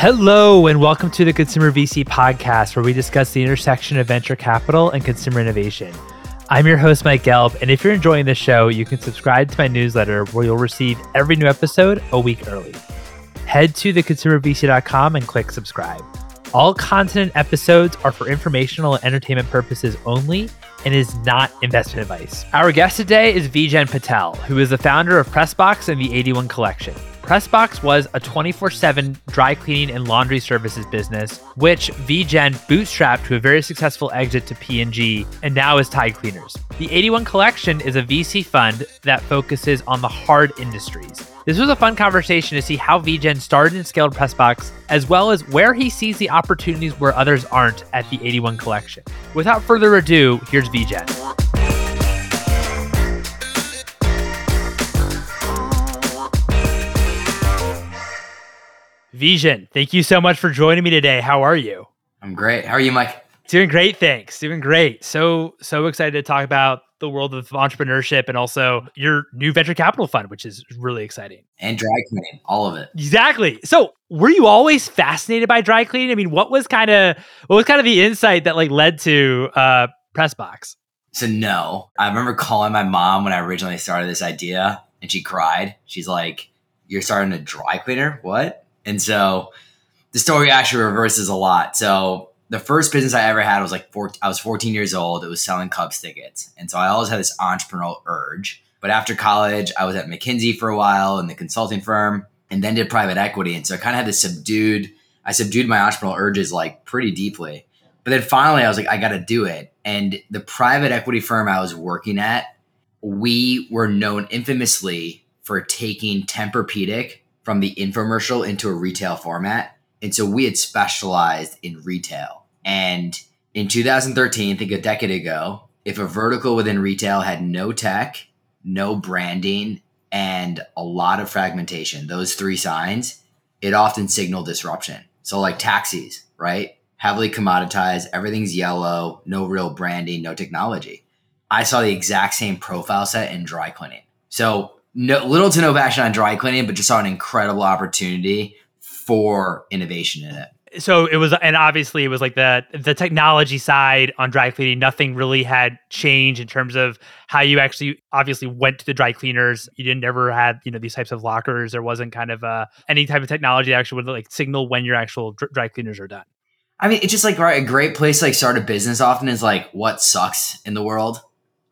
Hello, and welcome to the Consumer VC podcast, where we discuss the intersection of venture capital and consumer innovation. I'm your host, Mike Gelb, and if you're enjoying this show, you can subscribe to my newsletter where you'll receive every new episode a week early. Head to theconsumervc.com and click subscribe. All content and episodes are for informational and entertainment purposes only and is not investment advice. Our guest today is Vijen Patel, who is the founder of Pressbox and the 81 Collection. Pressbox was a 24 7 dry cleaning and laundry services business, which Vijen bootstrapped to a very successful exit to P&G and now is Tide Cleaners. The 81 Collection is a VC fund that focuses on the hard industries. This was a fun conversation to see how Vijen started and scaled Pressbox, as well as where he sees the opportunities where others aren't at the 81 Collection. Without further ado, here's Vijen. Vijen, thank you so much for joining me today. How are you? I'm great. How are you, Mike? Doing great, thanks. Doing great. So so excited to talk about the world of entrepreneurship and also your new venture capital fund, which is really exciting. And dry cleaning, all of it. Exactly. So were you always fascinated by dry cleaning? I mean, what was kind of what was kind of the insight that like led to uh Pressbox? So no. I remember calling my mom when I originally started this idea and she cried. She's like, You're starting a dry cleaner? What? And so the story actually reverses a lot. So the first business I ever had was like four, I was 14 years old. It was selling Cubs tickets. And so I always had this entrepreneurial urge. But after college, I was at McKinsey for a while in the consulting firm and then did private equity. And so I kind of had this subdued, I subdued my entrepreneurial urges like pretty deeply. But then finally I was like, I got to do it. And the private equity firm I was working at, we were known infamously for taking Tempur-Pedic from the infomercial into a retail format. And so we had specialized in retail. And in 2013, I think a decade ago, if a vertical within retail had no tech, no branding, and a lot of fragmentation, those three signs, it often signaled disruption. So, like taxis, right? Heavily commoditized, everything's yellow, no real branding, no technology. I saw the exact same profile set in dry cleaning. So, no, little to no passion on dry cleaning, but just saw an incredible opportunity for innovation in it. So it was, and obviously it was like the the technology side on dry cleaning. Nothing really had changed in terms of how you actually obviously went to the dry cleaners. You didn't ever have you know these types of lockers. There wasn't kind of uh, any type of technology that actually would like signal when your actual dry cleaners are done. I mean, it's just like right, a great place to like start a business. Often is like what sucks in the world,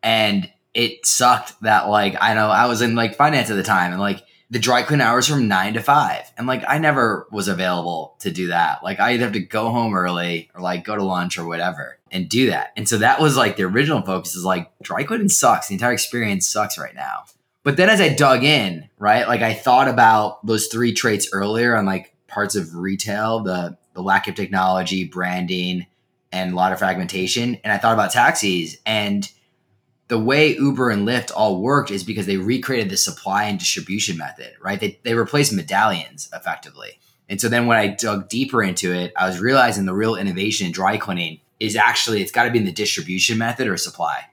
and it sucked that like I know I was in like finance at the time and like the dry clean hours from nine to five. And like I never was available to do that. Like I either have to go home early or like go to lunch or whatever and do that. And so that was like the original focus is like dry cleaning sucks. The entire experience sucks right now. But then as I dug in, right, like I thought about those three traits earlier on like parts of retail, the the lack of technology, branding, and a lot of fragmentation. And I thought about taxis and the way Uber and Lyft all worked is because they recreated the supply and distribution method, right? They, they replaced medallions effectively. And so then when I dug deeper into it, I was realizing the real innovation in dry cleaning is actually, it's got to be in the distribution method or supply.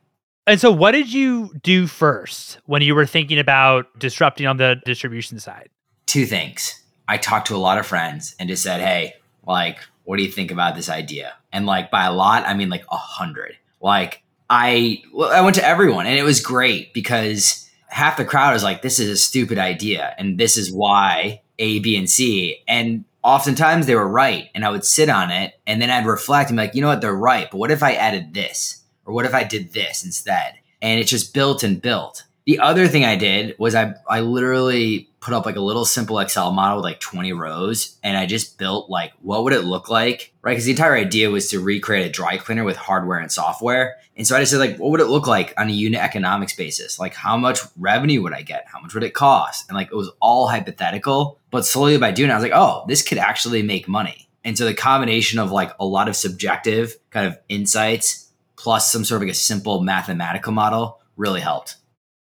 And so, what did you do first when you were thinking about disrupting on the distribution side? Two things. I talked to a lot of friends and just said, hey, like, what do you think about this idea? And like, by a lot, I mean like a hundred. Like, I I went to everyone and it was great because half the crowd was like, "This is a stupid idea," and this is why A, B, and C. And oftentimes they were right, and I would sit on it and then I'd reflect and be like, "You know what? They're right, but what if I added this, or what if I did this instead?" And it just built and built. The other thing I did was I I literally put up like a little simple Excel model with like 20 rows and I just built like what would it look like, right? Because the entire idea was to recreate a dry cleaner with hardware and software. And so I just said like what would it look like on a unit economics basis? Like how much revenue would I get? How much would it cost? And like it was all hypothetical, but slowly by doing it, I was like, oh, this could actually make money. And so the combination of like a lot of subjective kind of insights plus some sort of like a simple mathematical model really helped.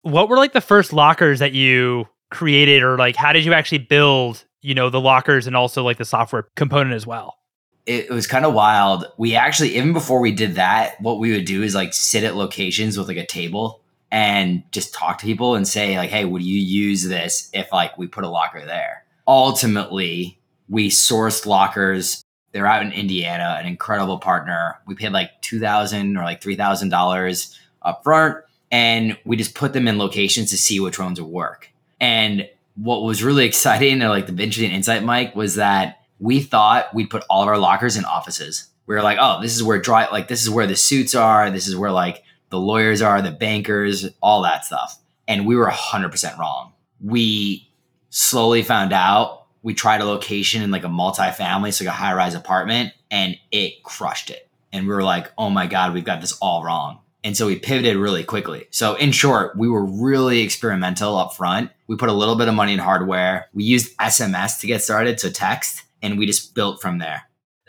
What were like the first lockers that you created or like how did you actually build you know the lockers and also like the software component as well it, was kind of wild we actually even before we did that what we would do is like sit at locations with like a table and just talk to people and say like hey would you use this if like we put a locker there ultimately We sourced lockers. They're out in Indiana, an incredible partner. We paid like two thousand or like three thousand dollars up front, and we just put them in locations to see which ones would work. And what was really exciting and like the interesting insight, Mike, was that we thought we'd put all of our lockers in offices. We were like, oh, this is where dry, like this is where the suits are. This is where like the lawyers are, the bankers, all that stuff. And we were 100% wrong. We slowly found out. We tried a location in like a multi-family, so like a high-rise apartment, and it crushed it. And we were like, oh my God, we've got this all wrong. And so we pivoted really quickly. So in short, we were really experimental up front. We put a little bit of money in hardware. We used SMS to get started, so text, and we just built from there.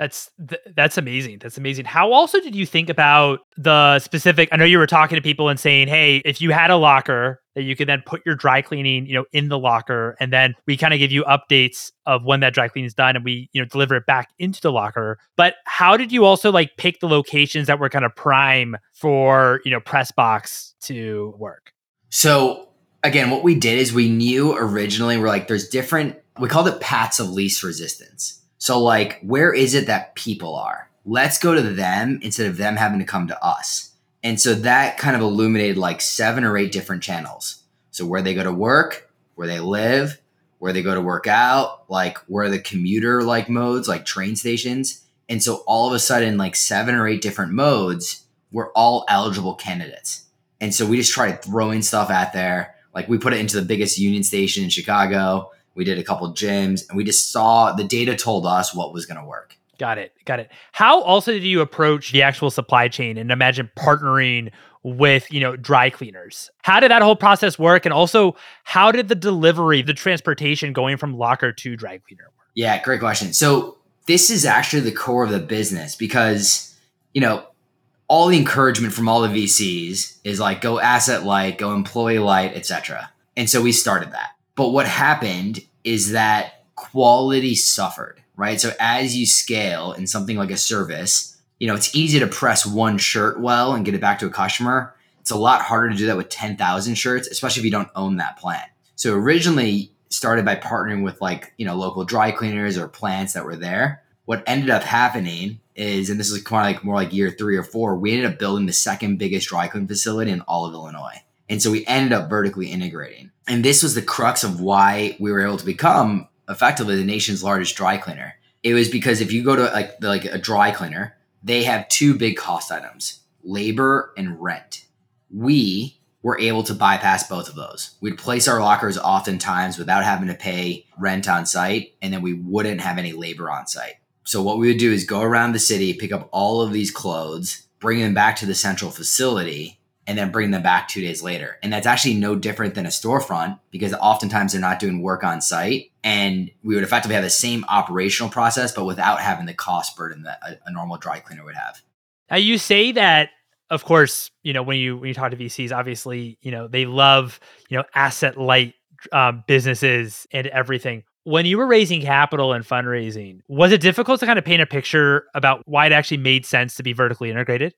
That's th- that's amazing. That's amazing. How also did you think about the specific? I know you were talking to people and saying, "Hey, if you had a locker that you could then put your dry cleaning, you know, in the locker, and then we kind of give you updates of when that dry cleaning is done, and we, you know, deliver it back into the locker." But how did you also like pick the locations that were kind of prime for you know Pressbox to work? So again, what we did is we knew originally we're like, there's different. We called it paths of least resistance so, like, where is it that people are? Let's go to them instead of them having to come to us. And so that kind of illuminated like seven or eight different channels. So, where they go to work, where they live, where they go to work out, like where the commuter like modes, like train stations. And so, all of a sudden, like seven or eight different modes were all eligible candidates. And so, we just tried throwing stuff at there. Like, we put it into the biggest union station in Chicago we did a couple gyms, and we just saw the data told us what was going to work. Got it. Got it. How also did you approach the actual supply chain and imagine partnering with, you know, dry cleaners? How did that whole process work? And also, how did the delivery, the transportation going from locker to dry cleaner work? Yeah, great question. So, this is actually the core of the business because, you know, all the encouragement from all the VCs is like go asset light, go employee light, etc. And so we started that. But what happened is that quality suffered, right? So as you scale in something like a service, you know, it's easy to press one shirt well and get it back to a customer. It's a lot harder to do that with 10,000 shirts, especially if you don't own that plant. So originally started by partnering with like, you know, local dry cleaners or plants that were there. What ended up happening is, and this is kind of like more like year three or four, we ended up building the second biggest dry clean facility in all of Illinois. And so we ended up vertically integrating. And this was the crux of why we were able to become effectively the nation's largest dry cleaner. It was because if you go to like the, like a dry cleaner, they have two big cost items, labor and rent. We were able to bypass both of those. We'd place our lockers oftentimes without having to pay rent on site, and then we wouldn't have any labor on site. So what we would do is go around the city, pick up all of these clothes, bring them back to the central facility, and then bring them back two days later. And that's actually no different than a storefront because oftentimes they're not doing work on site. And we would effectively have the same operational process, but without having the cost burden that a, a normal dry cleaner would have. Now you say that of course, you know, when you when you talk to VCs, obviously, you know, they love, you know, asset light um, businesses and everything. When you were raising capital and fundraising, was it difficult to kind of paint a picture about why it actually made sense to be vertically integrated?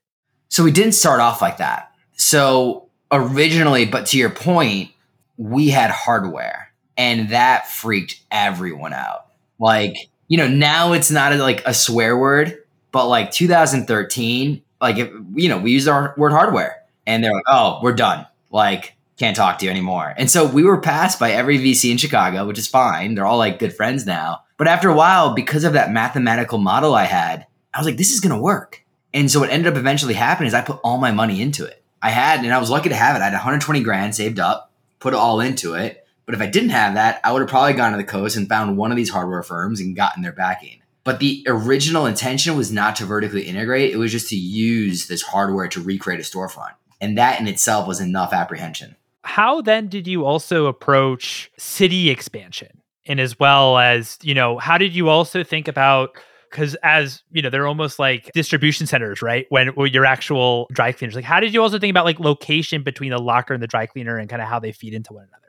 So we didn't start off like that. So originally, but to your point, we had hardware and that freaked everyone out. Like, you know, now it's not a, like a swear word, but like 2013, like, if, you know, we used our word hardware and they're like, oh, we're done. Like, can't talk to you anymore. And so we were passed by every VC in Chicago, which is fine. They're all like good friends now. But after a while, because of that mathematical model I had, I was like, this is going to work. And so what ended up eventually happening is I put all my money into it. I had, and I was lucky to have it. I had 120 grand saved up, put it all into it. But if I didn't have that, I would have probably gone to the coast and found one of these hardware firms and gotten their backing. But the original intention was not to vertically integrate, it was just to use this hardware to recreate a storefront. And that in itself was enough apprehension. How then did you also approach city expansion? And as well as, you know, how did you also think about because as you know they're almost like distribution centers right? When, when your actual dry cleaners like how did you also think about like location between the locker and the dry cleaner and kind of how they feed into one another?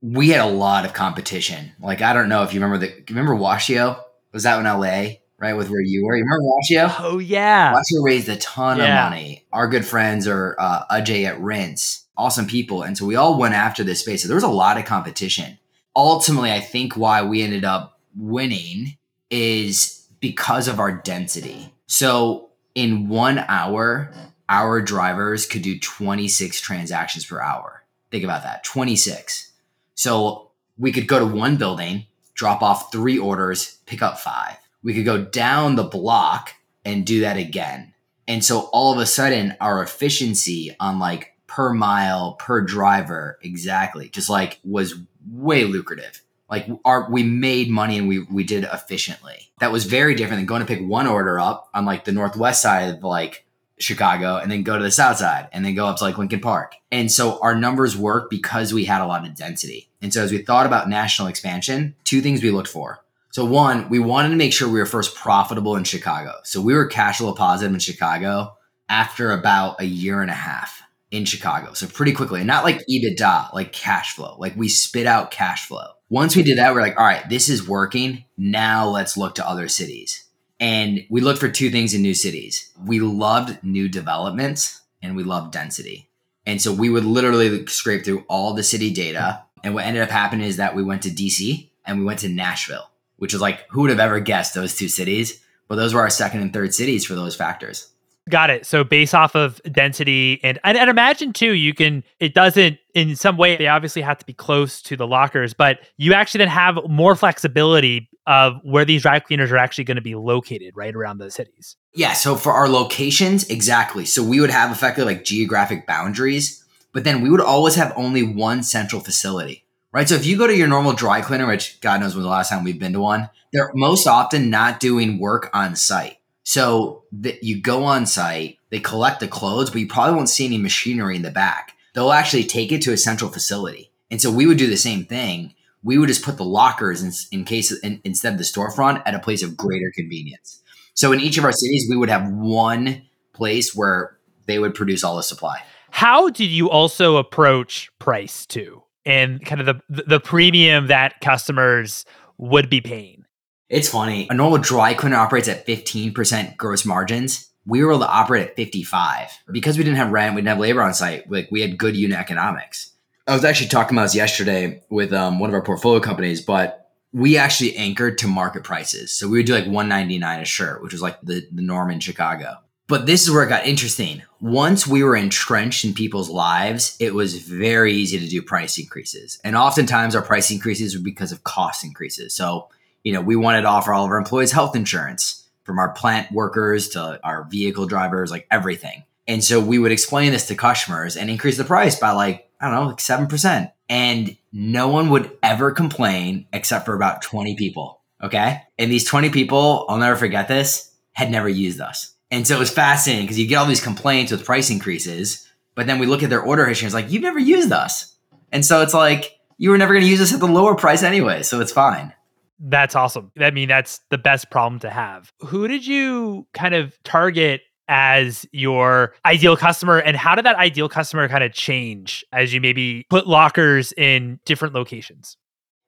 We had a lot of competition. Like i don't know if you remember the remember washio was that in la right with where you were? You remember washio oh yeah. Washio raised a ton yeah. of money. Our good friends are uh, ajay at rinse awesome people and so we all went after this space. So there was a lot of competition. Ultimately i think why we ended up winning is because of our density. So in one hour, our drivers could do 26 transactions per hour. Think about that 26. So we could go to one building, drop off three orders, pick up five. We could go down the block and do that again. And so all of a sudden, our efficiency on like per mile, per driver, exactly, just like was way lucrative. Like our we made money and we we did efficiently. That was very different than going to pick one order up on like the northwest side of like Chicago and then go to the south side and then go up to like Lincoln Park. And so our numbers worked because we had a lot of density. And so as we thought about national expansion, two things we looked for. So one, we wanted to make sure we were first profitable in Chicago. So we were cash flow positive in Chicago after about a year and a half in Chicago. So pretty quickly, and not like EBITDA, like cash flow. Like we spit out cash flow. Once we did that, we're like, all right, this is working. Now let's look to other cities. And we looked for two things in new cities. We loved new developments and we loved density. And so we would literally scrape through all the city data. And what ended up happening is that we went to DC and we went to Nashville, which is like, who would have ever guessed those two cities? But those were our second and third cities for those factors. Got it. So based off of density and, and and imagine too, you can it doesn't in some way they obviously have to be close to the lockers, but you actually then have more flexibility of where these dry cleaners are actually going to be located right around the cities. Yeah. So for our locations, exactly. So we would have effectively like geographic boundaries, but then we would always have only one central facility. Right. So if you go to your normal dry cleaner, which God knows when the last time we've been to one, they're most often not doing work on site. So that you go on site, they collect the clothes, but you probably won't see any machinery in the back. They'll actually take it to a central facility. And so we would do the same thing. We would just put the lockers in, in case in, instead of the storefront at a place of greater convenience. So in each of our cities, we would have one place where they would produce all the supply. How did you also approach price too, and kind of the the premium that customers would be paying? It's funny. A normal dry cleaner operates at 15% gross margins. We were able to operate at 55 because we didn't have rent, we didn't have labor on site. Like we had good unit economics. I was actually talking about this yesterday with um, one of our portfolio companies, but we actually anchored to market prices. So we would do like 199 a shirt, which was like the, the norm in Chicago. But this is where it got interesting. Once we were entrenched in people's lives, it was very easy to do price increases. And oftentimes our price increases were because of cost increases. So you know, we wanted to offer all of our employees health insurance from our plant workers to our vehicle drivers, like everything. And so we would explain this to customers and increase the price by like, I don't know, like 7%. And no one would ever complain except for about 20 people. Okay. And these 20 people, I'll never forget this, had never used us. And so it was fascinating because you get all these complaints with price increases, but then we look at their order history and it's like, you've never used us. And so it's like, you were never going to use us at the lower price anyway. So it's fine. That's awesome. I mean, that's the best problem to have. Who did you kind of target as your ideal customer and how did that ideal customer kind of change as you maybe put lockers in different locations?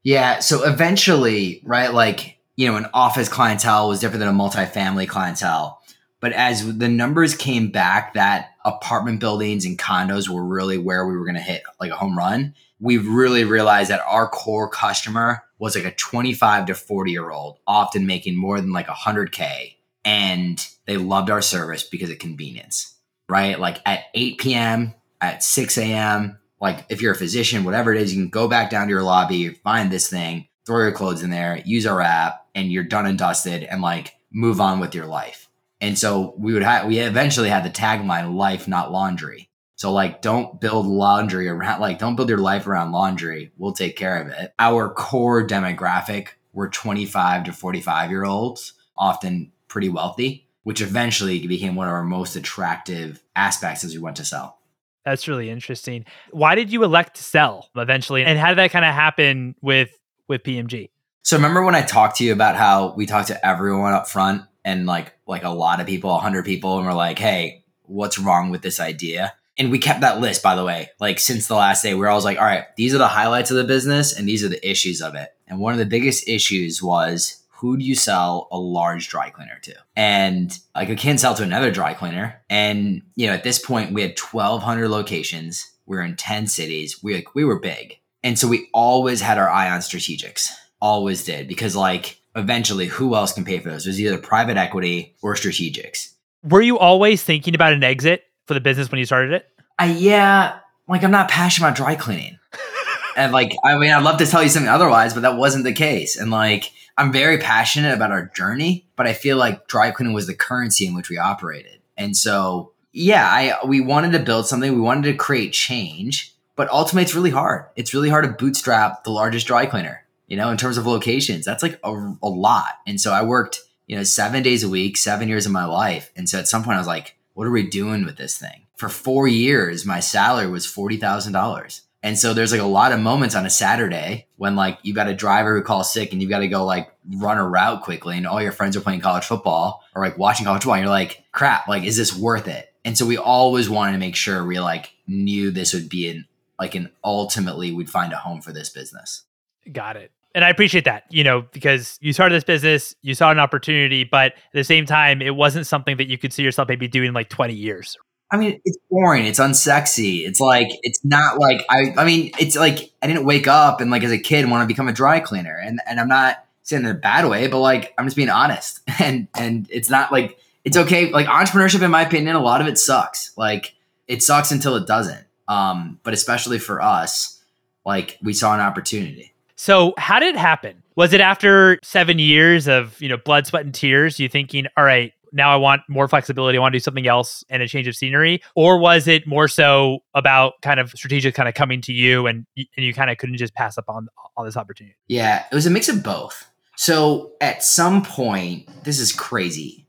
Yeah, so eventually, right, like, you know, an office clientele was different than a multifamily clientele. But as the numbers came back that apartment buildings and condos were really where we were going to hit like a home run, we really realized that our core customer was like a 25 to 40 year old, often making more than like 100K. And they loved our service because of convenience, right? Like at 8 p.m., at 6 a.m., like if you're a physician, whatever it is, you can go back down to your lobby, find this thing, throw your clothes in there, use our app, and you're done and dusted and like move on with your life. And so we would have, we eventually had the tagline life, not laundry. So like don't build laundry around like don't build your life around laundry. We'll take care of it. Our core demographic were 25 to 45 year olds, often pretty wealthy, which eventually became one of our most attractive aspects as we went to sell. That's really interesting. Why did you elect to sell eventually? And how did that kind of happen with with P&G? So remember when I talked to you about how we talked to everyone up front and like like a lot of people, 100 people and we're like, "Hey, what's wrong with this idea?" and we kept that list by the way. Like since the last day we're always like all right these are the highlights of the business and these are the issues of it. And one of the biggest issues was who do you sell a large dry cleaner to? And like I can't sell to another dry cleaner. And you know at this point we had 1200 locations. We are in 10 cities. We like we were big. And so we always had our eye on strategics. Always did. Because like eventually who else can pay for those? It was either private equity or strategics. Were you always thinking about an exit for the business when you started it? I yeah, like I'm not passionate about dry cleaning. and like I mean I'd love to tell you something otherwise, but that wasn't the case. And like I'm very passionate about our journey, but I feel like dry cleaning was the currency in which we operated. And so yeah, I we wanted to build something, we wanted to create change, but ultimately it's really hard. It's really hard to bootstrap the largest dry cleaner you know, in terms of locations. That's like a, a lot. And so I worked, you know, seven days a week, seven years of my life. And so at some point I was like, what are we doing with this thing? For four years, my salary was $40,000. And so there's like a lot of moments on a Saturday when like you got a driver who calls sick and you've got to go like run a route quickly and all your friends are playing college football or like watching college football and you're like, crap, like is this worth it? And so we always wanted to make sure we like knew this would be an like an ultimately we'd find a home for this business. Got it. And I appreciate that, you know, because you started this business, you saw an opportunity, but at the same time, it wasn't something that you could see yourself maybe doing like 20 years. I mean, it's boring. It's unsexy. It's like, it's not like, I, I mean, it's like, I didn't wake up and like as a kid want to become a dry cleaner. And, and I'm not saying in a bad way, but like, I'm just being honest. And, and it's not like, it's okay. Like entrepreneurship, in my opinion, a lot of it sucks. Like it sucks until it doesn't. Um, but especially for us, like we saw an opportunity. So, how did it happen? Was it after seven years of you know blood, sweat, and tears? You thinking, all right, now I want more flexibility. I want to do something else and a change of scenery, or was it more so about kind of strategic, kind of coming to you, and and you kind of couldn't just pass up on on this opportunity? Yeah, it was a mix of both. So at some point, this is crazy.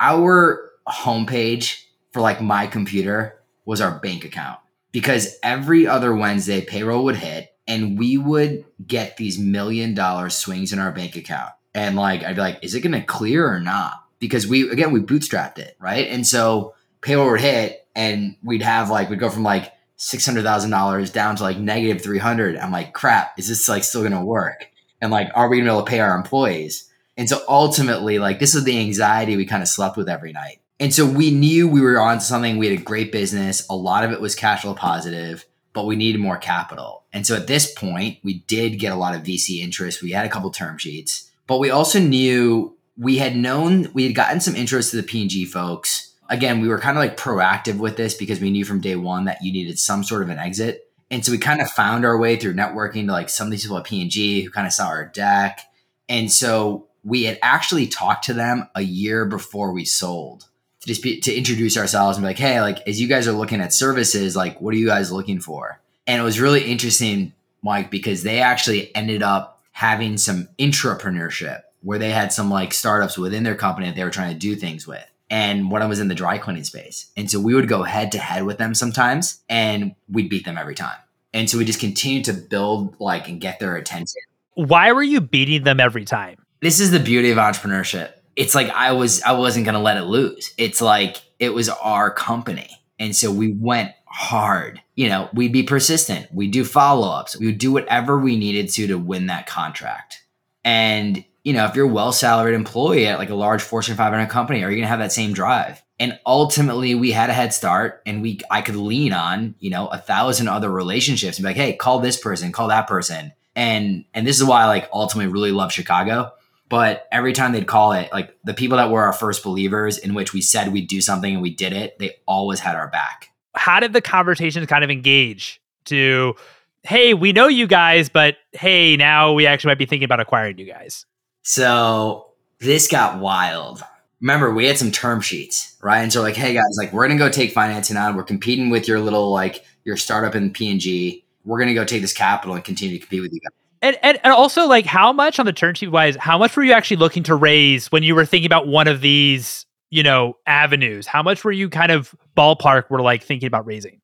Our homepage for like my computer was our bank account because every other Wednesday payroll would hit and we would get these million dollar swings in our bank account. And like, I'd be like, is it going to clear or not? Because we, again, we bootstrapped it, right? And so payroll would hit and we'd have like, we'd go from like $600,000 down to like negative 300. I'm like, crap, is this like still going to work? And like, are we going to be able to pay our employees? And so ultimately, like, this is the anxiety we kind of slept with every night. And so we knew we were on to something. We had a great business. A lot of it was cash flow positive but we needed more capital. And so at this point, we did get a lot of VC interest. We had a couple term sheets, but we also knew we had known we had gotten some interest to the P&G folks. Again, we were kind of like proactive with this because we knew from day one that you needed some sort of an exit. And so we kind of found our way through networking to like some of these people at P&G who kind of saw our deck. And so we had actually talked to them a year before we sold to just be, to introduce ourselves and be like, hey, like as you guys are looking at services, like what are you guys looking for? And it was really interesting, Mike, because they actually ended up having some intrapreneurship where they had some like startups within their company that they were trying to do things with. And one of them was in the dry cleaning space. And so we would go head to head with them sometimes and we'd beat them every time. And so we just continued to build like and get their attention. Why were you beating them every time? This is the beauty of entrepreneurship it's like I was I wasn't gonna let it lose. It's like it was our company. And so we went hard. You know, we'd be persistent. We'd do follow-ups. We would do whatever we needed to to win that contract. And you know, if you're a well salaried employee at like a large Fortune 500 company, are you going to have that same drive? And ultimately, we had a head start, and we I could lean on you know a thousand other relationships and be like, hey, call this person, call that person, and and this is why I like ultimately really love Chicago but every time they'd call it, like the people that were our first believers, in which we said we'd do something and we did it, they always had our back. How did the conversations kind of engage to, hey, we know you guys, but hey, now we actually might be thinking about acquiring you guys? So this got wild. Remember, we had some term sheets, right? And so like, hey guys, like we're gonna go take financing on. We're competing with your little like your startup in P&G. We're gonna go take this capital and continue to compete with you guys. And, and, and also like how much on the term sheet wise, how much were you actually looking to raise when you were thinking about one of these, you know, avenues? How much were you kind of ballpark were like thinking about raising?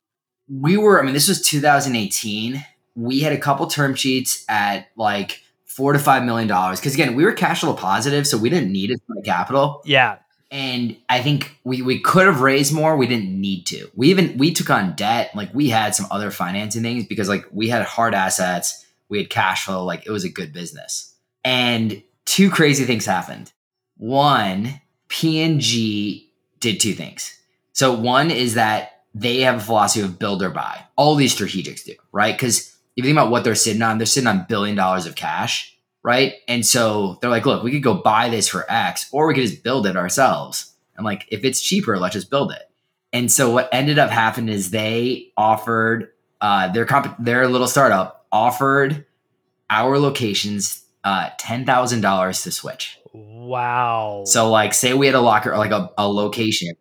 We were, I mean, this was 2018. We had a couple term sheets at like four to five million dollars. Cause again, we were cash flow positive, so we didn't need as much capital. Yeah. And I think we, we could have raised more. We didn't need to. We even we took on debt. Like we had some other financing things because like we had hard assets we had cash flow, like it was a good business. And two crazy things happened. One, P&G did two things. So one is that they have a philosophy of build or buy. All these strategics do, right? Because if you think about what they're sitting on, they're sitting on billion dollars of cash. right? And so they're like, look, we could go buy this for X, or we could just build it ourselves. And like, if it's cheaper, let's just build it. And so what ended up happening is they offered uh, their comp- their little startup offered our locations uh, ten thousand dollars to switch. Wow. So like, say we had a locker or like a, a location,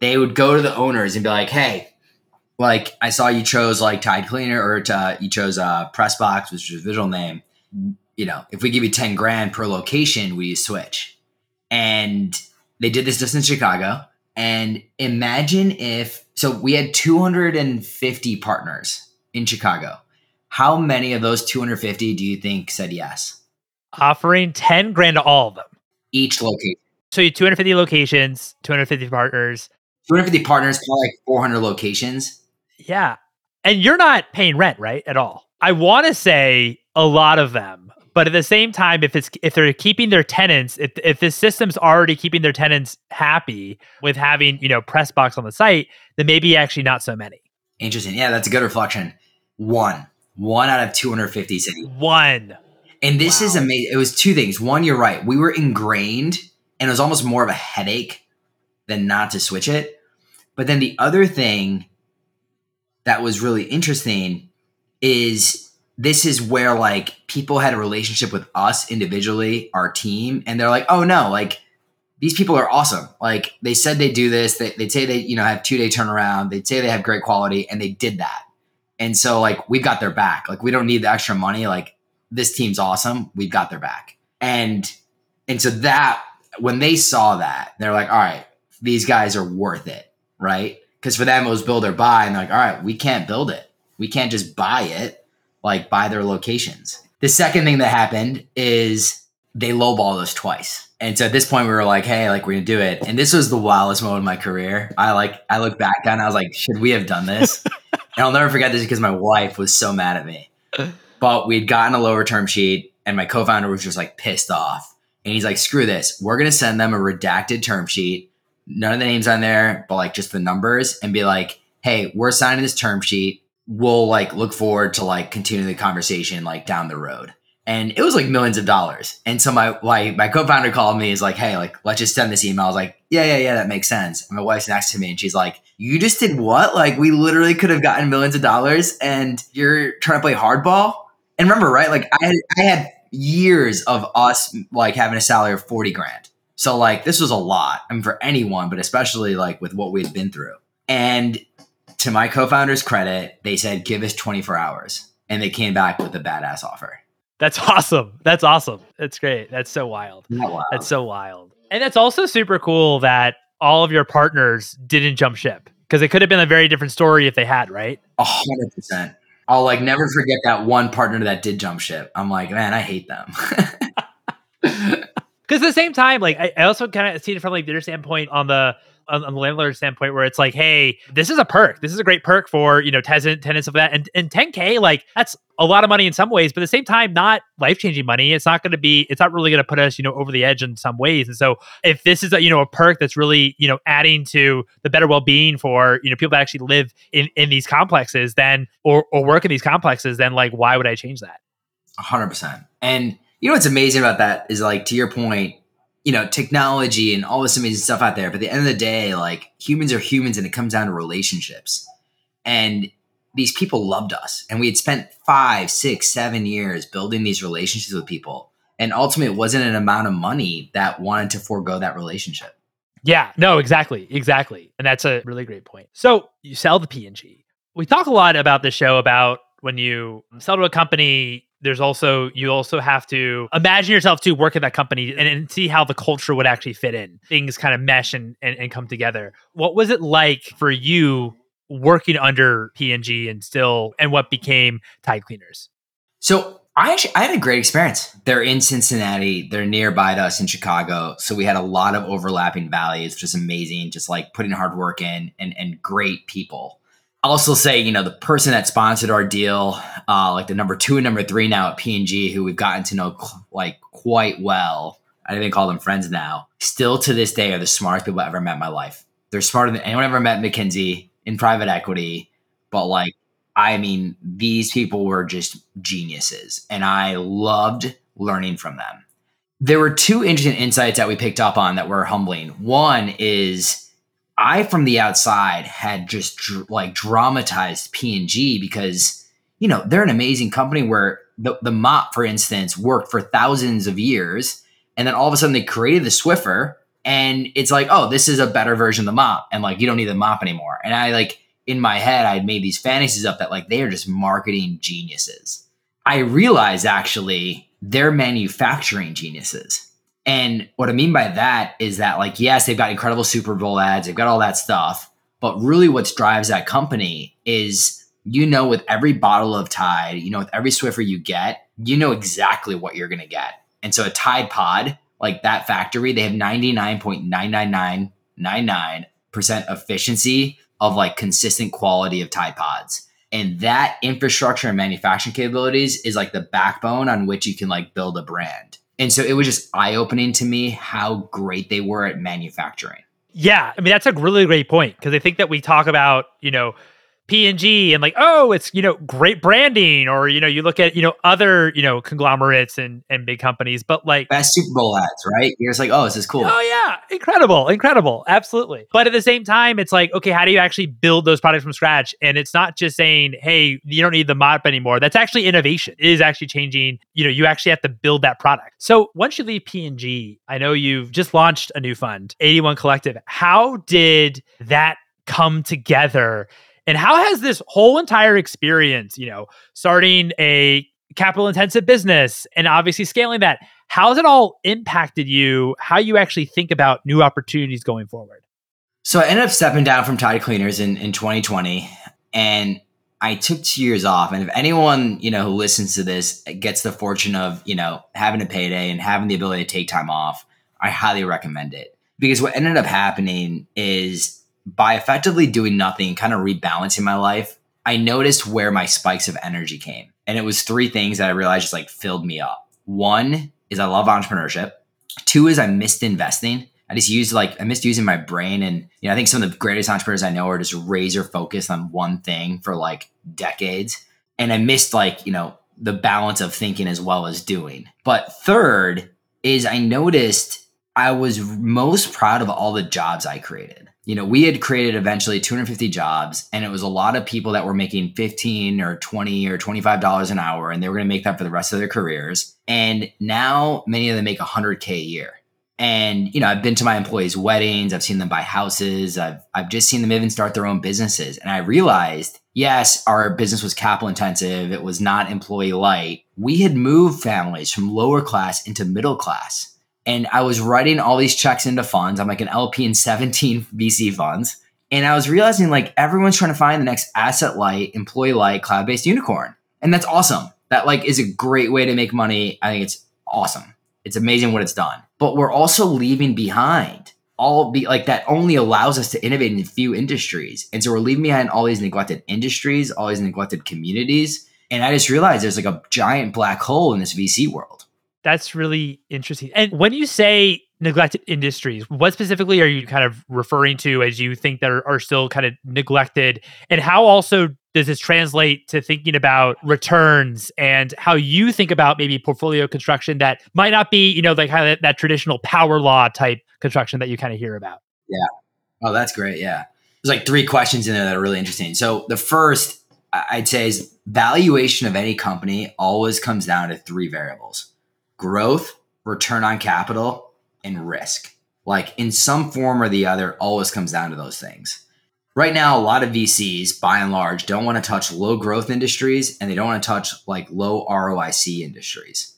they would go to the owners and be like, hey. Like I saw you chose like Tide Cleaner or to, you chose uh, Pressbox, which is a visual name you know, if we give you 10 grand per location, we switch? And they did this just in Chicago. And imagine if, so we had 250 partners in Chicago. How many of those 250 do you think said yes? Offering 10 grand to all of them. Each location. So you 250 locations, 250 partners. 250 partners, like 400 locations. Yeah. And you're not paying rent, right? At all. I want to say a lot of them but at the same time, if it's if they're keeping their tenants, if if the system's already keeping their tenants happy with having you know Pressbox on the site, then maybe actually not so many. Interesting. Yeah, that's a good reflection. One, one out of 250 cities. One. And this wow. is amazing. It was two things. One, you're right. We were ingrained, and it was almost more of a headache than not to switch it. But then the other thing that was really interesting is this is where like people had a relationship with us individually, our team, and they're like, oh no, like these people are awesome. Like they said they do this, they, they'd say they, you know, have two day turnaround, they'd say they have great quality, and they did that. And so like we've got their back. Like we don't need the extra money. Like this team's awesome. We've got their back. And and so that when they saw that, they're like, all right, these guys are worth it, right? Because for them it was build or buy, and they're like, all right, we can't build it. We can't just buy it like by their locations. The second thing that happened is they lowballed us twice. And so at this point we were like, hey, like we're gonna do it. And this was the wildest moment of my career. I like I look back on I was like, should we have done this? and I'll never forget this because my wife was so mad at me. But we'd gotten a lower term sheet and my co-founder was just like pissed off. And he's like, screw this. We're gonna send them a redacted term sheet. None of the names on there, but like just the numbers, and be like, hey, we're signing this term sheet we'll like look forward to like continuing the conversation like down the road. And it was like millions of dollars. And so my like my co-founder called me, is like, hey, like let's just send this email. I was like, yeah, yeah, yeah, that makes sense. And my wife's next to me and she's like, You just did what? Like we literally could have gotten millions of dollars and you're trying to play hardball. And remember, right? Like I had I had years of us like having a salary of 40 grand. So like this was a lot. I mean for anyone, but especially like with what we had been through. And to my co-founder's credit, they said, give us 24 hours. And they came back with a badass offer. That's awesome. That's awesome. That's great. That's so wild. wild. That's so wild. And that's also super cool that all of your partners didn't jump ship because it could have been a very different story if they had, right? A hundred percent. I'll like never forget that one partner that did jump ship. I'm like, man, I hate them. Because at the same time, like I, also kind of see it from like their standpoint on the on, on, the landlord standpoint where it's like, hey, this is a perk. This is a great perk for you know tenant tenants of that, and and 10k like that's a lot of money in some ways, but at the same time, not life changing money. It's not going to be. It's not really going to put us you know over the edge in some ways. And so if this is a you know a perk that's really you know adding to the better well being for you know people that actually live in in these complexes, then or or work in these complexes, then like why would I change that? hundred percent. And you know what's amazing about that is like to your point you know, technology and all this amazing stuff out there. But at the end of the day, like humans are humans and it comes down to relationships. And these people loved us. And we had spent five, six, seven years building these relationships with people. And ultimately, it wasn't an amount of money that wanted to forego that relationship. Yeah, no, exactly. Exactly. And that's a really great point. So you sell the P&G. We talk a lot about the show about when you sell to a company, there's also you also have to imagine yourself to work at that company and, and, see how the culture would actually fit in things kind of mesh and, and, and come together what was it like for you working under P&G and still and what became tide cleaners so I actually I had a great experience. They're in Cincinnati. They're nearby to us in Chicago. So we had a lot of overlapping values, which is amazing. Just like putting hard work in and and great people. Also say, you know, the person that sponsored our deal, uh, like the number two and number three now at P&G, who we've gotten to know like quite well. I even call them friends now. Still to this day are the smartest people I've ever met in my life. They're smarter than anyone ever met McKinsey in private equity. But like, I mean, these people were just geniuses. And I loved learning from them. There were two interesting insights that we picked up on that were humbling. One is I, from the outside, had just dr- like dramatized P&G because, you know, they're an amazing company where the, the mop, for instance, worked for thousands of years. And then all of a sudden they created the Swiffer and it's like, oh, this is a better version of the mop. And like, you don't need the mop anymore. And I like, in my head, I made these fantasies up that like they are just marketing geniuses. I realized actually they're manufacturing geniuses. And what I mean by that is that, like, yes, they've got incredible Super Bowl ads, they've got all that stuff. But really, what drives that company is you know, with every bottle of Tide, you know, with every Swiffer you get, you know exactly what you're going to get. And so a Tide Pod, like that factory, they have 99.99999% efficiency of like consistent quality of Tide Pods. And that infrastructure and manufacturing capabilities is like the backbone on which you can like build a brand. And so it was just eye opening to me how great they were at manufacturing. Yeah. I mean, that's a really great point because I think that we talk about, you know, P&G and like oh it's you know great branding or you know you look at you know other you know conglomerates and and big companies but like best Super Bowl ads right? You're just like oh this is cool? Oh yeah. Incredible. Incredible. Absolutely. But at the same time it's like okay how do you actually build those products from scratch? And it's not just saying hey you don't need the mop anymore. That's actually innovation. It is actually changing you know you actually have to build that product. So once you leave P&G I know you've just launched a new fund 81 Collective. How did that come together and how has this whole entire experience, you know, starting a capital intensive business and obviously scaling that, how has it all impacted you, how you actually think about new opportunities going forward? So I ended up stepping down from Tide Cleaners in, in 2020 and I took two years off. And if anyone, you know, who listens to this gets the fortune of, you know, having a payday and having the ability to take time off, I highly recommend it. Because what ended up happening is by effectively doing nothing, kind of rebalancing my life, I noticed where my spikes of energy came. And it was three things that I realized just like filled me up. One is I love entrepreneurship. Two is I missed investing. I just used like I missed using my brain and you know I think some of the greatest entrepreneurs I know are just razor focused on one thing for like decades. And I missed like, you know, the balance of thinking as well as doing. But third is I noticed I was most proud of all the jobs I created you know, we had created eventually 250 jobs and it was a lot of people that were making 15 or 20 or $25 an hour and they were going to make that for the rest of their careers. And now many of them make 100K a year. And, you know, I've been to my employees' weddings, I've seen them buy houses, I've, I've just seen them even start their own businesses. And I realized, yes, our business was capital intensive, it was not employee light. We had moved families from lower class into middle class and I was writing all these checks into funds. I'm like an LP in 17 VC funds. And I was realizing like everyone's trying to find the next asset light, employee light, cloud based unicorn. And that's awesome. That like is a great way to make money. I think it's awesome. It's amazing what it's done. But we're also leaving behind all be like that only allows us to innovate in a few industries. And so we're leaving behind all these neglected industries, all these neglected communities. And I just realized there's like a giant black hole in this VC world. That's really interesting. And when you say neglected industries, what specifically are you kind of referring to as you think that are, are still kind of neglected? And how also does this translate to thinking about returns and how you think about maybe portfolio construction that might not be, you know, like of that, that traditional power law type construction that you kind of hear about? Yeah. Oh, that's great. Yeah. There's like three questions in there that are really interesting. So the first I'd say is valuation of any company always comes down to three variables growth, return on capital, and risk. Like in some form or the other, always comes down to those things. Right now, a lot of VCs, by and large, don't want to touch low growth industries and they don't want to touch like low ROIC industries.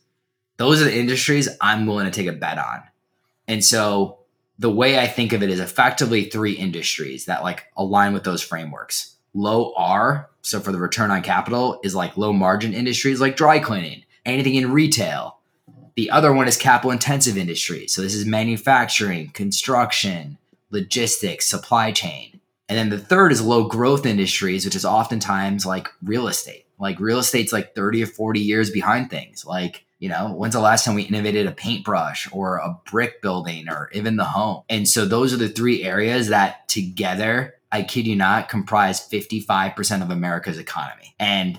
Those are the industries I'm willing to take a bet on. And so the way I think of it is effectively three industries that like align with those frameworks. Low R, so for the return on capital, is like low margin industries like dry cleaning, anything in retail, the other one is capital intensive industry. So this is manufacturing, construction, logistics, supply chain. And then the third is low growth industries, which is oftentimes like real estate. Like real estate's like 30 or 40 years behind things. Like, you know, when's the last time we innovated a paintbrush or a brick building or even the home? And so those are the three areas that together, I kid you not, comprise 55% of America's economy. And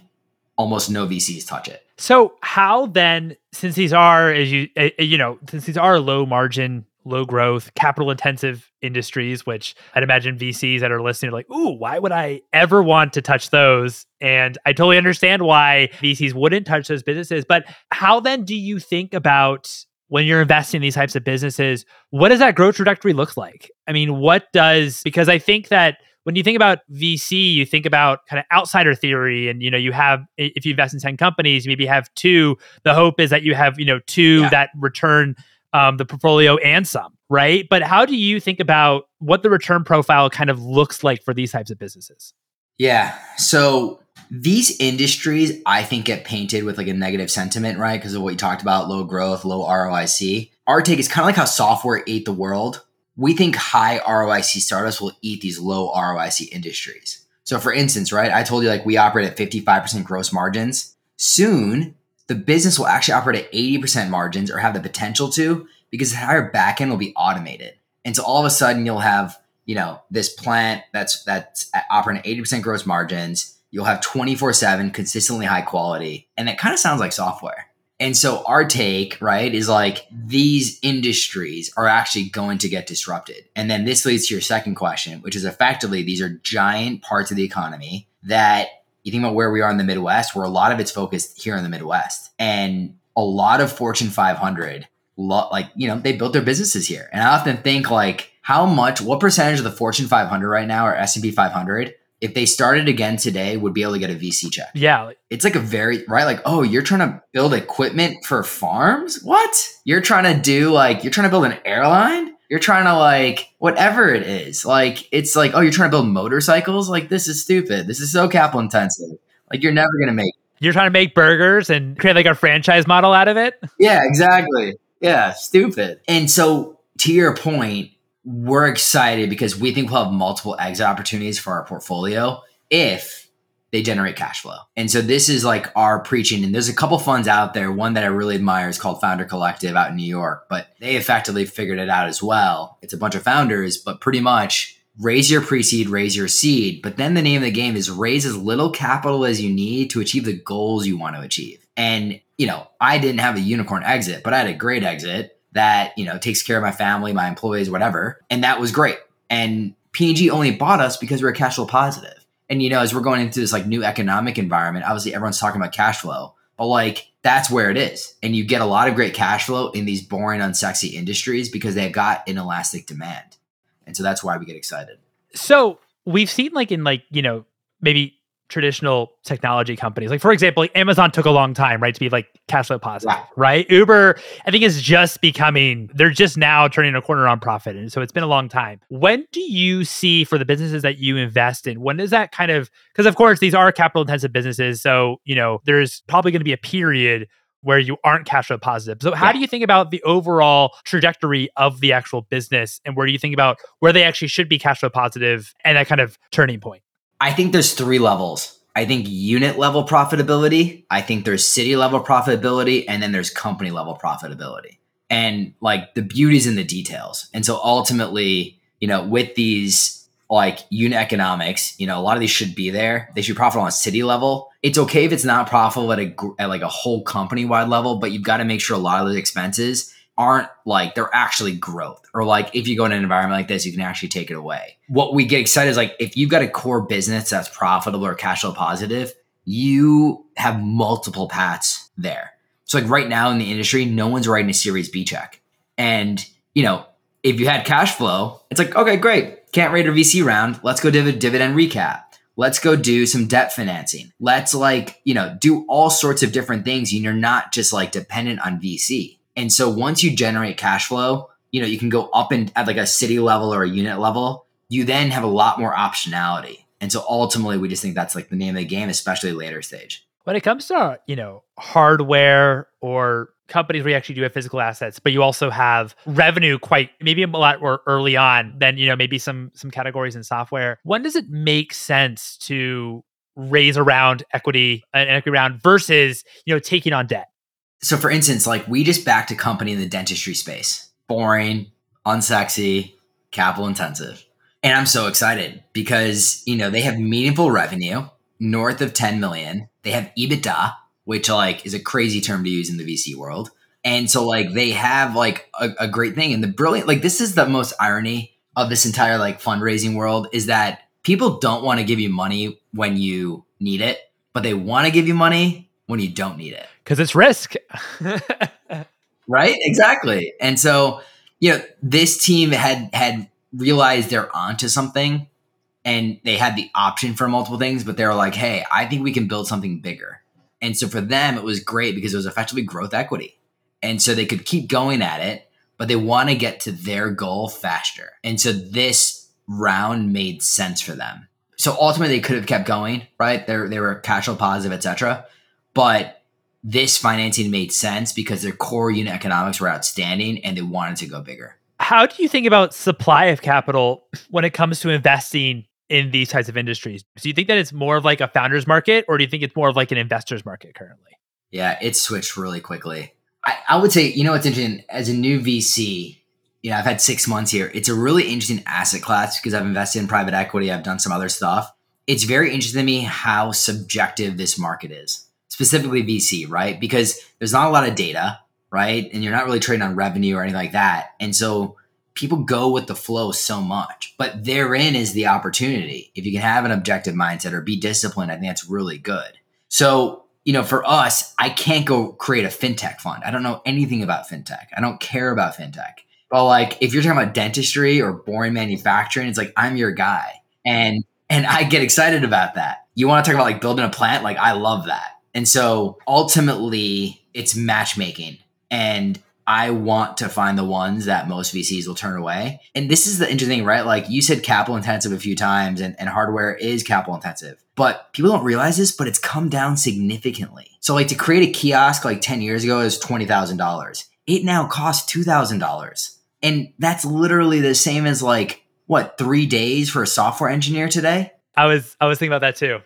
almost no VCs touch it. So how then, since these are, as you uh, you know, since these are low margin, low growth, capital intensive industries, which I'd imagine VCs that are listening are like, ooh, why would I ever want to touch those? And I totally understand why VCs wouldn't touch those businesses. But how then do you think about when you're investing in these types of businesses, what does that growth trajectory look like? I mean, what does because I think that when you think about VC, you think about kind of outsider theory, and you know, you have if you invest in ten companies, you maybe have two. The hope is that you have you know two yeah. that return um, the portfolio and some, right? But how do you think about what the return profile kind of looks like for these types of businesses? Yeah, so these industries, I think, get painted with like a negative sentiment, right? Because of what you talked about, low growth, low ROIC. Our take is kind of like how software ate the world we think high ROIC startups will eat these low ROIC industries. So, for instance, right, I told you like we operate at 55% gross margins. Soon, the business will actually operate at 80% margins or have the potential to because the entire backend will be automated. And so all of a sudden you'll have, you know, this plant that's that's operating at 80% gross margins. You'll have 24/7 consistently high quality. And it kind of sounds like software. And so our take, right, is like these industries are actually going to get disrupted. And then this leads to your second question, which is effectively these are giant parts of the economy that you think about where we are in the Midwest, where a lot of it's focused here in the Midwest. And a lot of Fortune 500, like, you know, they built their businesses here. And I often think like how much, what percentage of the Fortune 500 right now or S&P 500 if they started again today, would be able to get a VC check. Yeah. It's like a very, right? Like, oh, you're trying to build equipment for farms? What? You're trying to do like, you're trying to build an airline? You're trying to like, whatever it is. Like, it's like, oh, you're trying to build motorcycles? Like, this is stupid. This is so capital intensive. Like, you're never going to make You're trying to make burgers and create like a franchise model out of it? Yeah, exactly. Yeah, stupid. And so, to your point, we're excited because we think we'll have multiple exit opportunities for our portfolio if they generate cash flow. And so this is like our preaching. And there's a couple funds out there. One that I really admire is called Founder Collective out in New York, but they effectively figured it out as well. It's a bunch of founders, but pretty much raise your pre seed, raise your seed. But then the name of the game is raise as little capital as you need to achieve the goals you want to achieve. And, you know, I didn't have a unicorn exit, but I had a great exit that you know takes care of my family, my employees, whatever, and that was great. And P&G only bought us because we're cash flow positive. And you know, as we're going into this like new economic environment, obviously everyone's talking about cash flow, but like that's where it is. And you get a lot of great cash flow in these boring, unsexy industries because they've got inelastic demand. And so that's why we get excited. So we've seen like in like, you know, maybe traditional technology companies. Like for example, like Amazon took a long time, right, to be like cash flow positive, yeah. right? Uber, I think is just becoming they're just now turning a corner on profit. And so it's been a long time. When do you see for the businesses that you invest in, when does that kind of because of course these are capital intensive businesses. So, you know, there's probably going to be a period where you aren't cash flow positive. So how yeah. do you think about the overall trajectory of the actual business and where do you think about where they actually should be cash flow positive and that kind of turning point? I think there's three levels. I think unit level profitability, I think there's city level profitability, and then there's company level profitability. And like the beauty's in the details. And so ultimately, you know, with these like unit economics, you know, a lot of these should be there. They should profit on a city level. It's okay if it's not profitable at a at like a whole company wide level, but you've got to make sure a lot of those expenses aren't like they're actually growth. Or like if you go in an environment like this you can actually take it away. What we get excited is like if you've got a core business that's profitable or cash flow positive you have multiple paths there. So like right now in the industry no one's writing a series b check. And you know if you had cash flow it's like okay great. Can't rate a vc round. Let's go div- dividend recap. Let's go do some debt financing. Let's like you know do all sorts of different things and you're not just like dependent on vc and so once you generate cash flow, you know, you can go up and at like a city level or a unit level, you then have a lot more optionality. And so ultimately we just think that's like the name of the game, especially later stage. When it comes to, you know, hardware or companies where you actually do have physical assets, but you also have revenue quite maybe a lot more early on than, you know, maybe some some categories in software. When does it make sense to raise around equity an equity round versus, you know, taking on debt? So, for instance, like we just backed a company in the dentistry space. Boring, unsexy, capital intensive. And I'm so excited because, you know, they have meaningful revenue north of 10 million. They have EBITDA, which like is a crazy term to use in the VC world. And so like they have like a, a great thing. And the brilliant like this is the most irony of this entire like fundraising world is that people don't want to give you money when you need it, but they want to give you money when you don't need it. Because it's risk. right? Exactly. And so, you know, this team had had realized they're onto something and they had the option for multiple things, but they were like, hey, I think we can build something bigger. And so for them, it was great because it was effectively growth equity. And so they could keep going at it, but they want to get to their goal faster. And so this round made sense for them. So ultimately they could have kept going, right? They they were cash flow positive, etc. But this financing made sense because their core unit economics were outstanding and they wanted to go bigger. How do you think about supply of capital when it comes to investing in these types of industries? Do you think that it's more of like a founder's market or do you think it's more of like an investor's market currently? Yeah, it switched really quickly. I, I would say, you know, what's interesting as a new VC, you know, I've had six months here. It's a really interesting asset class because I've invested in private equity. I've done some other stuff. It's very interesting to me how subjective this market is, specifically VC, right? Because there's not a lot of data, right? And you're not really trading on revenue or anything like that. And so people go with the flow so much, but therein is the opportunity. If you can have an objective mindset or be disciplined, I think that's really good. So you know, for us, I can't go create a fintech fund. I don't know anything about fintech. I don't care about fintech. But like if you're talking about dentistry or boring manufacturing, it's like I'm your guy. And and I get excited about that. You want to talk about like building a plant? Like I love that. And so ultimately it's matchmaking. And I want to find the ones that most VCs will turn away. And this is the interesting, right? Like you said, capital intensive a few times, and, and hardware is capital intensive. But people don't realize this, but it's come down significantly. So, like to create a kiosk like 10 years ago is $20,000. It now costs $2,000. And that's literally the same as like, what, three days for a software engineer today? I was I was thinking about that too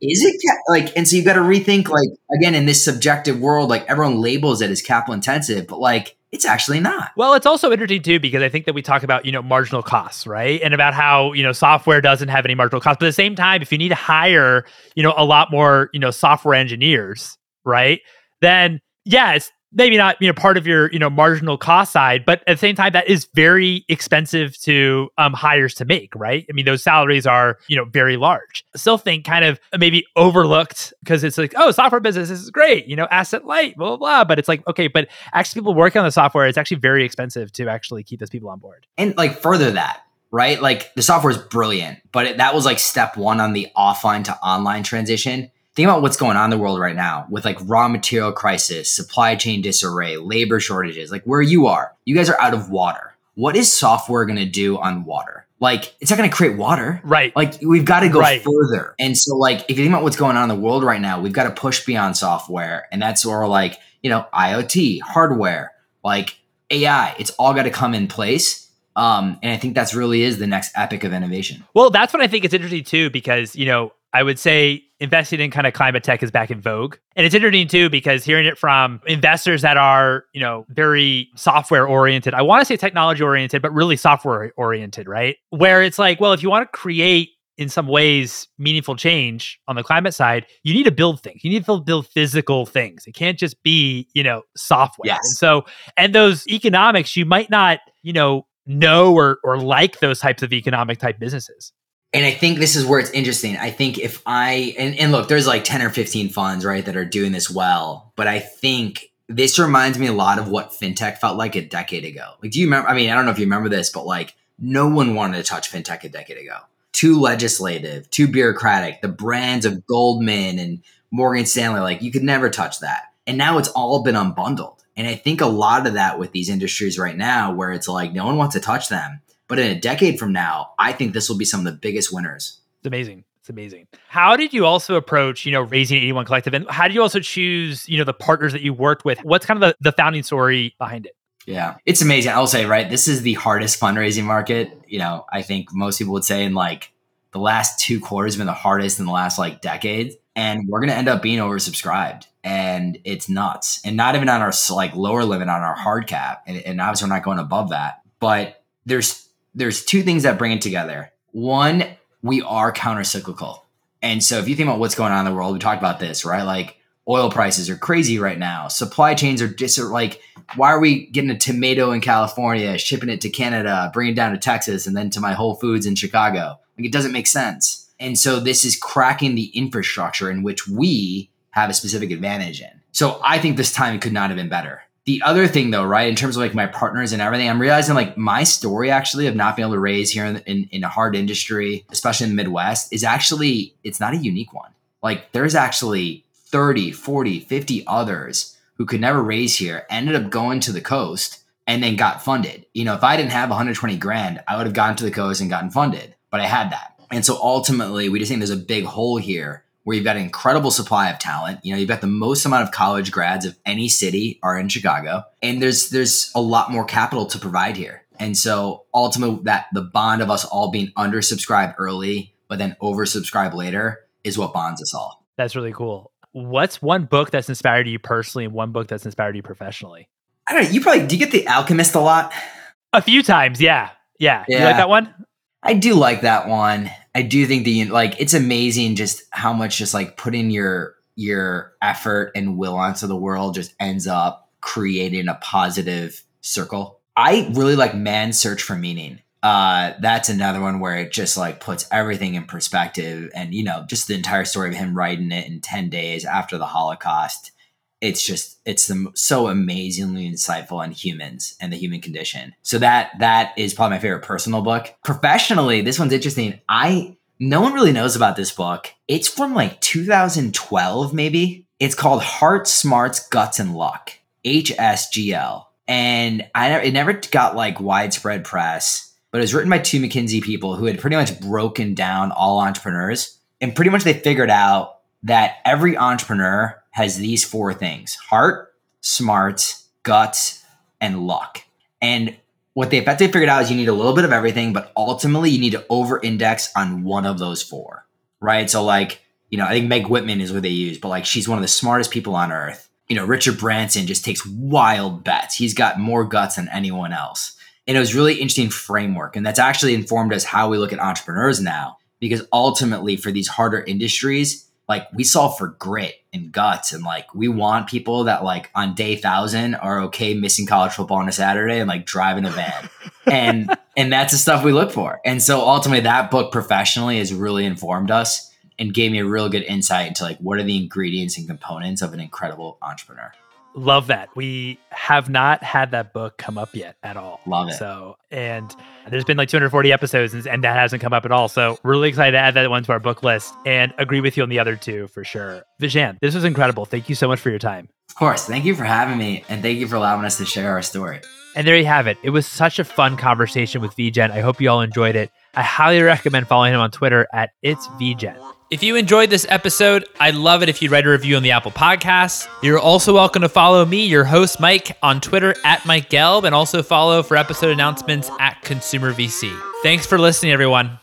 is it like and so you've got to rethink like again in this subjective world like everyone labels it as capital intensive but like it's actually not. Well it's also interesting too because i think that we talk about you know marginal costs right? And about how you know software doesn't have any marginal costs but at the same time if you need to hire you know a lot more you know software engineers right then yeah it's maybe not you know part of your you know marginal cost side but at the same time that is very expensive to um, hires to make right? I mean those salaries are you know very large. I still think kind of maybe overlooked because it's like oh software business is great you know asset light blah blah blah. But it's like okay but actually people working on the software it's actually very expensive to actually keep those people on board. And like further that right? Like the software is brilliant but it, that was like step one on the offline to online transition think about what's going on in the world right now with like raw material crisis, supply chain disarray, labor shortages, like where you are. You guys are out of water. What is software going to do on water? Like it's not going to create water. Right. Like we've got to go right. further. And so like if you think about what's going on in the world right now, we've got to push beyond software. And that's where like, you know, IoT, hardware, like AI, it's all got to come in place. Um, and I think that's really is the next epic of innovation. Well, that's what I think is interesting too, because you know, I would say investing in kind of climate tech is back in vogue. And it's interesting too because hearing it from investors that are, you know, very software oriented. I want to say technology oriented, but really software oriented, right? Where it's like, well, if you want to create in some ways meaningful change on the climate side, you need to build things. You need to build physical things. It can't just be, you know, software. Yes. And so, and those economics, you might not, you know, know or or like those types of economic type businesses and I think this is where it's interesting. I think if I and, and look, there's like 10 or 15 funds, right, that are doing this well. But I think this reminds me a lot of what fintech felt like a decade ago. Like, do you remember? I mean, I don't know if you remember this, but like no one wanted to touch fintech a decade ago. Too legislative, too bureaucratic. The brands of Goldman and Morgan Stanley, like you could never touch that. And now it's all been unbundled. And I think a lot of that with these industries right now, where it's like no one wants to touch them but in a decade from now, I think this will be some of the biggest winners. It's amazing. It's amazing. How did you also approach, you know, raising 81 Collection? And how did you also choose, you know, the partners that you worked with? What's kind of the, the founding story behind it? Yeah, it's amazing. I'll say, right, this is the hardest fundraising market. You know, I think most people would say in like the last two quarters have been the hardest in the last like decade. And we're going to end up being oversubscribed. And it's nuts. And not even on our like lower limit on our hard cap. And, and obviously, we're not going above that. But there's there's two things that bring it together. One, we are counter cyclical. And so if you think about what's going on in the world, we talked about this, right? Like Oil prices are crazy right now. Supply chains are just like, why are we getting a tomato in California, shipping it to Canada, bringing it down to Texas, and then to my Whole Foods in Chicago? Like, it doesn't make sense. And so this is cracking the infrastructure in which we have a specific advantage in. So I think this time could not have been better. The other thing though, right, in terms of like my partners and everything, I'm realizing like my story actually of not being able to raise here in, in, in a hard industry, especially in the Midwest, is actually, it's not a unique one. Like there's actually 30, 40, 50 others who could never raise here, ended up going to the coast and then got funded. You know, if I didn't have 120 grand, I would have gone to the coast and gotten funded, but I had that. And so ultimately, we just think there's a big hole here where you've got an incredible supply of talent. You know, you've got the most amount of college grads of any city are in Chicago, and there's there's a lot more capital to provide here. And so ultimately, that the bond of us all being undersubscribed early, but then oversubscribed later is what bonds us all. That's really cool. What's one book that's inspired you personally and one book that's inspired you professionally? I don't know. You probably do you get The Alchemist a lot? A few times, yeah. Yeah. yeah. You like that one? I do like that one. I do think the like it's amazing just how much just like putting your your effort and will onto the world just ends up creating a positive circle. I really like Man's Search for Meaning uh that's another one where it just like puts everything in perspective and you know just the entire story of him writing it in 10 days after the holocaust it's just it's the, so amazingly insightful on humans and the human condition. So that that is probably my favorite personal book. Professionally this one's interesting. I no one really knows about this book. It's from like 2012 maybe. It's called heart smarts guts and luck hsgl and i it never got like widespread press but it was written by two McKinsey people who had pretty much broken down all entrepreneurs. And pretty much they figured out that every entrepreneur has these four things heart, smarts, guts, and luck. And what they effectively figured out is you need a little bit of everything, but ultimately you need to over index on one of those four, right? So, like, you know, I think Meg Whitman is what they use, but like she's one of the smartest people on earth. You know, Richard Branson just takes wild bets. He's got more guts than anyone else. And it was really interesting framework. And that's actually informed us how we look at entrepreneurs now. Because ultimately, for these harder industries, like we solve for grit and guts. And like we want people that, like, on day thousand are okay missing college football on a Saturday and like driving a van. and and that's the stuff we look for. And so ultimately, that book professionally has really informed us and gave me a real good insight into like what are the ingredients and components of an incredible entrepreneur. Love that. We have not had that book come up yet at all. Love it. So, and there's been like 240 episodes and, and that hasn't come up at all. So, really excited to add that one to our book list and agree with you on the other two for sure. Vijen, this was incredible. Thank you so much for your time. Of course. Thank you for having me and thank you for allowing us to share our story. And there you have it. It was such a fun conversation with Vijen. I hope you all enjoyed it. I highly recommend following him on Twitter at it's Vijen. If you enjoyed this episode, I'd love it if you'd write a review on the Apple Podcasts. You're also welcome to follow me, your host, Mike, on Twitter at Mike Gelb, and also follow for episode announcements at Consumer VC. Thanks for listening, everyone.